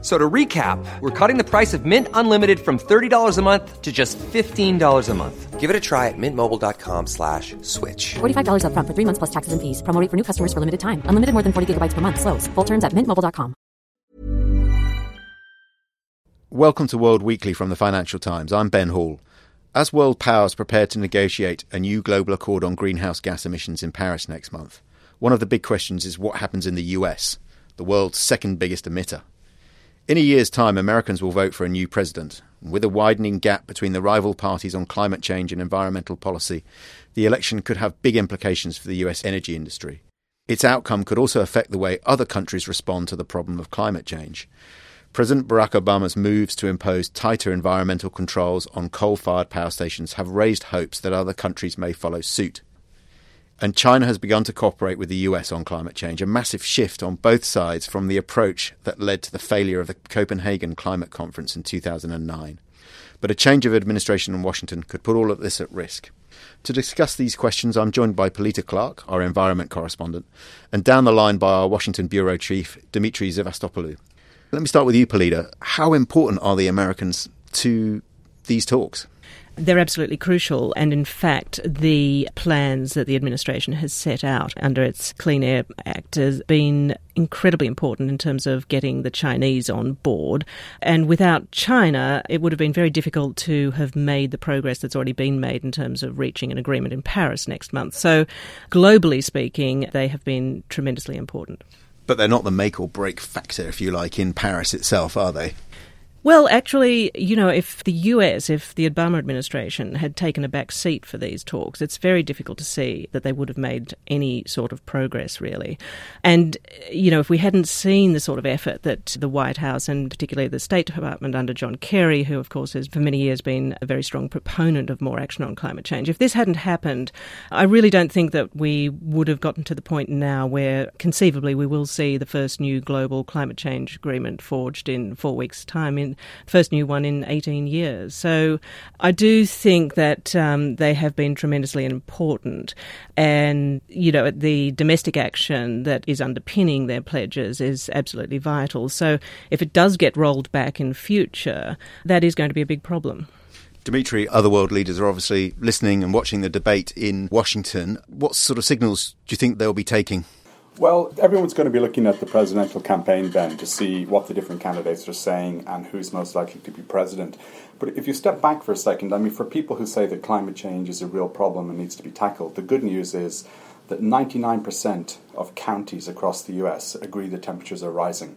So to recap, we're cutting the price of Mint Unlimited from $30 a month to just $15 a month. Give it a try at mintmobile.com slash switch. $45 up front for three months plus taxes and fees. Promo rate for new customers for limited time. Unlimited more than 40 gigabytes per month. Slows. Full terms at mintmobile.com. Welcome to World Weekly from the Financial Times. I'm Ben Hall. As world powers prepare to negotiate a new global accord on greenhouse gas emissions in Paris next month, one of the big questions is what happens in the US, the world's second biggest emitter. In a year's time, Americans will vote for a new president. With a widening gap between the rival parties on climate change and environmental policy, the election could have big implications for the US energy industry. Its outcome could also affect the way other countries respond to the problem of climate change. President Barack Obama's moves to impose tighter environmental controls on coal fired power stations have raised hopes that other countries may follow suit. And China has begun to cooperate with the US on climate change, a massive shift on both sides from the approach that led to the failure of the Copenhagen Climate Conference in 2009. But a change of administration in Washington could put all of this at risk. To discuss these questions, I'm joined by Pilita Clark, our environment correspondent, and down the line by our Washington bureau chief, Demetri Sevastopulo. Let me start with you, Pilita. How important are the Americans to these talks? They're absolutely crucial. And in fact, the plans that the administration has set out under its Clean Air Act has been incredibly important in terms of getting the Chinese on board. And without China, it would have been very difficult to have made the progress that's already been made in terms of reaching an agreement in Paris next month. So, globally speaking, they have been tremendously important. But they're not the make or break factor, if you like, in Paris itself, are they? Well, actually, you know, if the US, if the Obama administration had taken a back seat for these talks, it's very difficult to see that they would have made any sort of progress, really. And, you know, if we hadn't seen the sort of effort that the White House and particularly the State Department under John Kerry, who, of course, has for many years been a very strong proponent of more action on climate change, if this hadn't happened, I really don't think that we would have gotten to the point now where conceivably we will see the first new global climate change agreement forged in four weeks' time in first new one in 18 years. So I do think that um, they have been tremendously important. And, you know, the domestic action that is underpinning their pledges is absolutely vital. So if it does get rolled back in future, that is going to be a big problem. Demetri, other world leaders are obviously listening and watching the debate in Washington. What sort of signals do you think they'll be taking? Well, everyone's going to be looking at the presidential campaign then to see what the different candidates are saying and who's most likely to be president. But if you step back for a second, I mean, for people who say that climate change is a real problem and needs to be tackled, the good news is that 99% of counties across the US agree that temperatures are rising.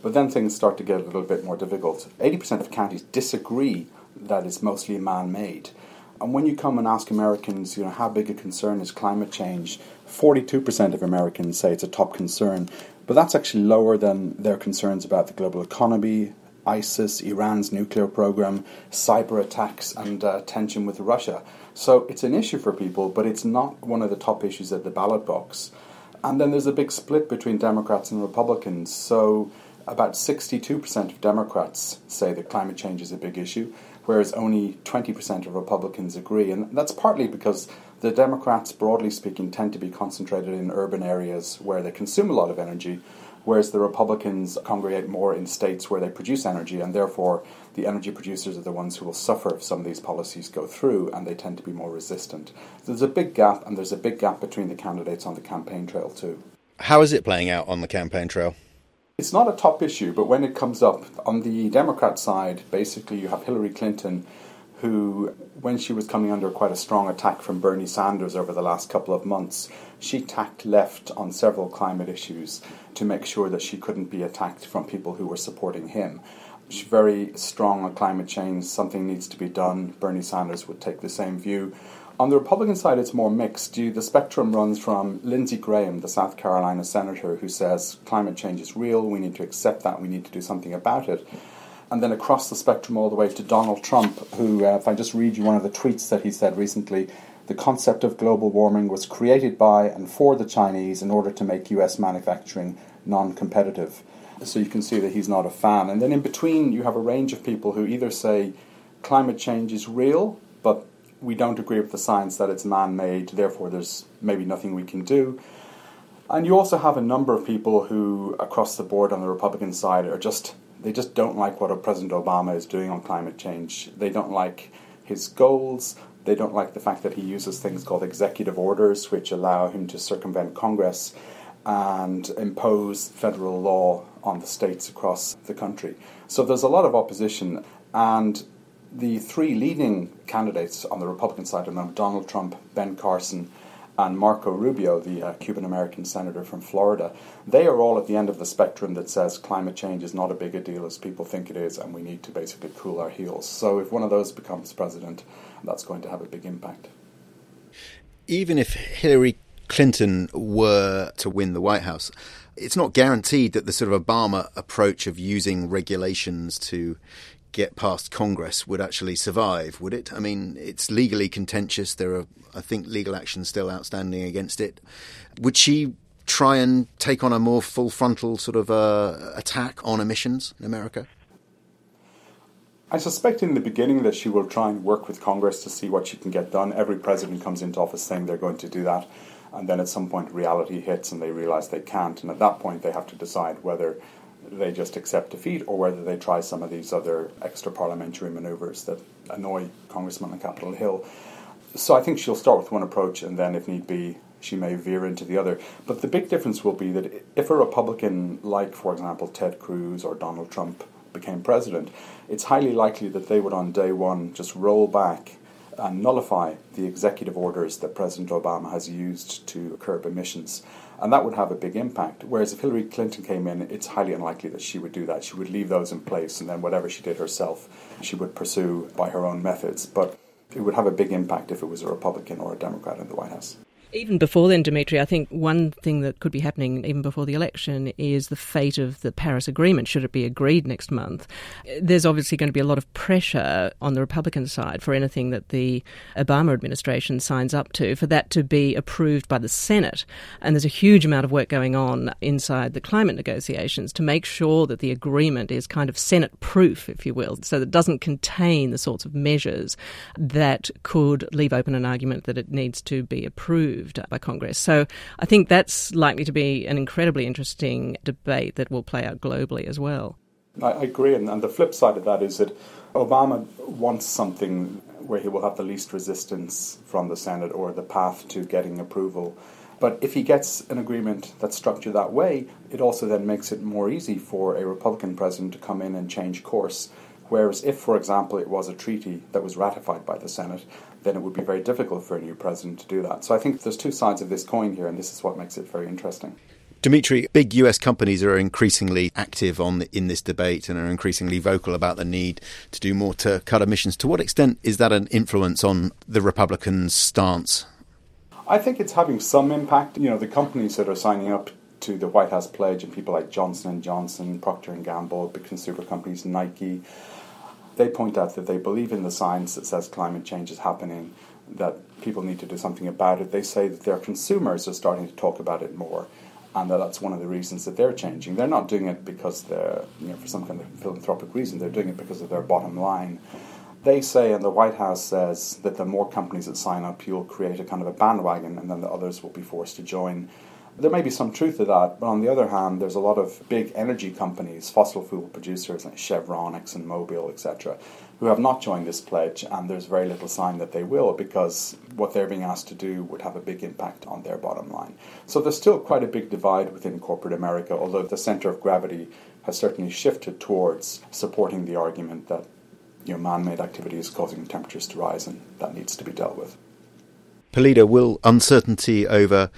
But then things start to get a little bit more difficult. 80% of counties disagree that it's mostly man made. And when you come and ask Americans, you know, how big a concern is climate change, 42% of Americans say it's a top concern, but that's actually lower than their concerns about the global economy, ISIS, Iran's nuclear program, cyber attacks, and uh, tension with Russia. So it's an issue for people, but it's not one of the top issues at the ballot box. And then there's a big split between Democrats and Republicans. So about 62% of Democrats say that climate change is a big issue, whereas only 20% of Republicans agree. And that's partly because the Democrats, broadly speaking, tend to be concentrated in urban areas where they consume a lot of energy, whereas the Republicans congregate more in states where they produce energy, and therefore the energy producers are the ones who will suffer if some of these policies go through, and they tend to be more resistant. So there's a big gap, and there's a big gap between the candidates on the campaign trail, too. How is it playing out on the campaign trail? It's not a top issue, but when it comes up on the Democrat side, basically you have Hillary Clinton who, when she was coming under quite a strong attack from Bernie Sanders over the last couple of months, she tacked left on several climate issues to make sure that she couldn't be attacked from people who were supporting him. She's very strong on climate change, something needs to be done. Bernie Sanders would take the same view. On the Republican side, it's more mixed. The spectrum runs from Lindsey Graham, the South Carolina senator, who says climate change is real, we need to accept that, we need to do something about it and then across the spectrum all the way to Donald Trump, who, uh, if I just read you one of the tweets that he said recently, the concept of global warming was created by and for the Chinese in order to make US manufacturing non competitive. So you can see that he's not a fan. And then in between, you have a range of people who either say climate change is real, but we don't agree with the science that it's man made, therefore, there's maybe nothing we can do. And you also have a number of people who, across the board on the Republican side, are just they just don't like what President Obama is doing on climate change. They don't like his goals. They don't like the fact that he uses things called executive orders, which allow him to circumvent Congress and impose federal law on the states across the country. So there's a lot of opposition, and the three leading candidates on the Republican side are Donald Trump, Ben Carson, and Marco Rubio, the uh, Cuban American senator from Florida, they are all at the end of the spectrum that says climate change is not a big a deal as people think it is, and we need to basically cool our heels. So if one of those becomes president, that's going to have a big impact. Even if Hillary Clinton were to win the White House, it's not guaranteed that the sort of Obama approach of using regulations to get past Congress would actually survive, would it? I mean, it's legally contentious. There are, I think, legal actions still outstanding against it. Would she try and take on a more full frontal sort of uh, attack on emissions in America? I suspect in the beginning that she will try and work with Congress to see what she can get done. Every president comes into office saying they're going to do that, and then at some point reality hits and they realize they can't, and at that point they have to decide whether they just accept defeat or whether they try some of these other extra parliamentary maneuvers that annoy congressmen on Capitol Hill. So I think she'll start with one approach and then, if need be, she may veer into the other. But the big difference will be that if a Republican, like, for example, Ted Cruz or Donald Trump, became president, it's highly likely that they would, on day one, just roll back and nullify the executive orders that President Obama has used to curb emissions. And that would have a big impact. Whereas if Hillary Clinton came in, it's highly unlikely that she would do that. She would leave those in place, and then whatever she did herself, she would pursue by her own methods. But it would have a big impact if it was a Republican or a Democrat in the White House. Even before then, Demetri, I think one thing that could be happening even before the election is the fate of the Paris Agreement, should it be agreed next month. There's obviously going to be a lot of pressure on the Republican side for anything that the Obama administration signs up to, for that to be approved by the Senate. And there's a huge amount of work going on inside the climate negotiations to make sure that the agreement is kind of Senate proof, if you will, so that it doesn't contain the sorts of measures that could leave open an argument that it needs to be approved approved by Congress. So I think that's likely to be an incredibly interesting debate that will play out globally as well. I agree, and, and the flip side of that is that Obama wants something where he will have the least resistance from the Senate or the path to getting approval. But if he gets an agreement that's structured that way, it also then makes it more easy for a Republican president to come in and change course. Whereas if, for example, it was a treaty that was ratified by the Senate, then it would be very difficult for a new president to do that. So I think there's two sides of this coin here, and this is what makes it very interesting. Demetri, big US companies are increasingly active on the, in this debate and are increasingly vocal about the need to do more to cut emissions. To what extent is that an influence on the Republicans' stance? I think it's having some impact. You know, the companies that are signing up to the White House pledge, and people like Johnson and Johnson, Procter and Gamble, big consumer companies, Nike, they point out that they believe in the science that says climate change is happening, that people need to do something about it. They say that their consumers are starting to talk about it more, and that that's one of the reasons that they're changing. They're not doing it because they're, you know, for some kind of philanthropic reason. They're doing it because of their bottom line. They say, and the White House says, that the more companies that sign up, you'll create a kind of a bandwagon, and then the others will be forced to join. There may be some truth to that, but on the other hand, there's a lot of big energy companies, fossil fuel producers like Chevron, ExxonMobil, etc., who have not joined this pledge, and there's very little sign that they will because what they're being asked to do would have a big impact on their bottom line. So there's still quite a big divide within corporate America, although the center of gravity has certainly shifted towards supporting the argument that you know, man-made activity is causing temperatures to rise, and that needs to be dealt with. Pilita, will uncertainty over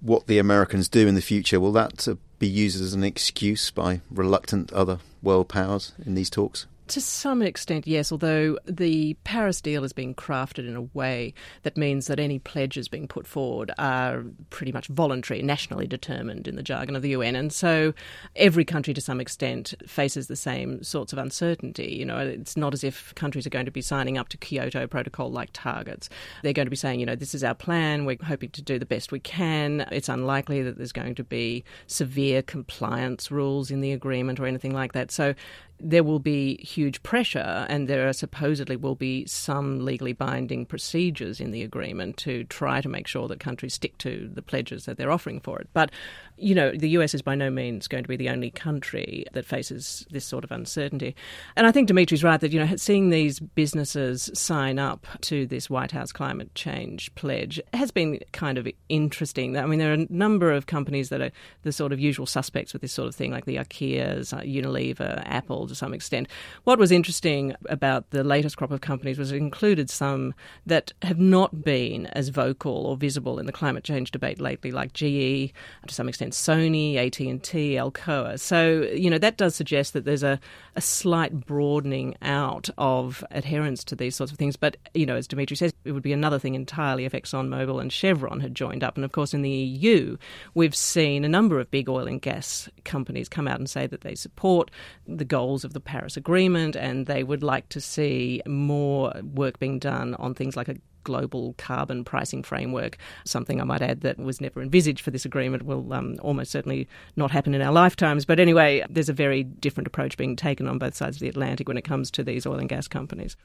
what the Americans do in the future, will that uh, be used as an excuse by reluctant other world powers in these talks? To some extent, yes, although the Paris deal is being crafted in a way that means that any pledges being put forward are pretty much voluntary, nationally determined in the jargon of the UN. And so every country, to some extent, faces the same sorts of uncertainty. You know, it's not as if countries are going to be signing up to Kyoto Protocol like targets. They're going to be saying, you know, this is our plan, we're hoping to do the best we can. It's unlikely that there's going to be severe compliance rules in the agreement or anything like that. So there will be huge pressure, and there are supposedly will be some legally binding procedures in the agreement to try to make sure that countries stick to the pledges that they're offering for it. But, you know, the US is by no means going to be the only country that faces this sort of uncertainty. And I think Demetri's right that, you know, seeing these businesses sign up to this White House climate change pledge has been kind of interesting. I mean, there are a number of companies that are the sort of usual suspects with this sort of thing, like the IKEAs, uh, Unilever, Apple to some extent. What was interesting about the latest crop of companies was it included some that have not been as vocal or visible in the climate change debate lately, like GE, to some extent Sony, AT&T, Alcoa. So, you know, that does suggest that there's a, a slight broadening out of adherence to these sorts of things. But, you know, as Demetri says, it would be another thing entirely if ExxonMobil and Chevron had joined up. And of course, in the EU, we've seen a number of big oil and gas companies come out and say that they support the goals goals of the Paris Agreement, and they would like to see more work being done on things like a global carbon pricing framework. Something I might add that was never envisaged for this agreement will um, almost certainly not happen in our lifetimes. But anyway, there's a very different approach being taken on both sides of the Atlantic when it comes to these oil and gas companies.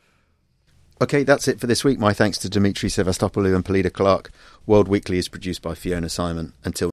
Okay, that's it for this week. My thanks to Demetri Sevastopulo and Pilita Clark. World Weekly is produced by Fiona Simon. Until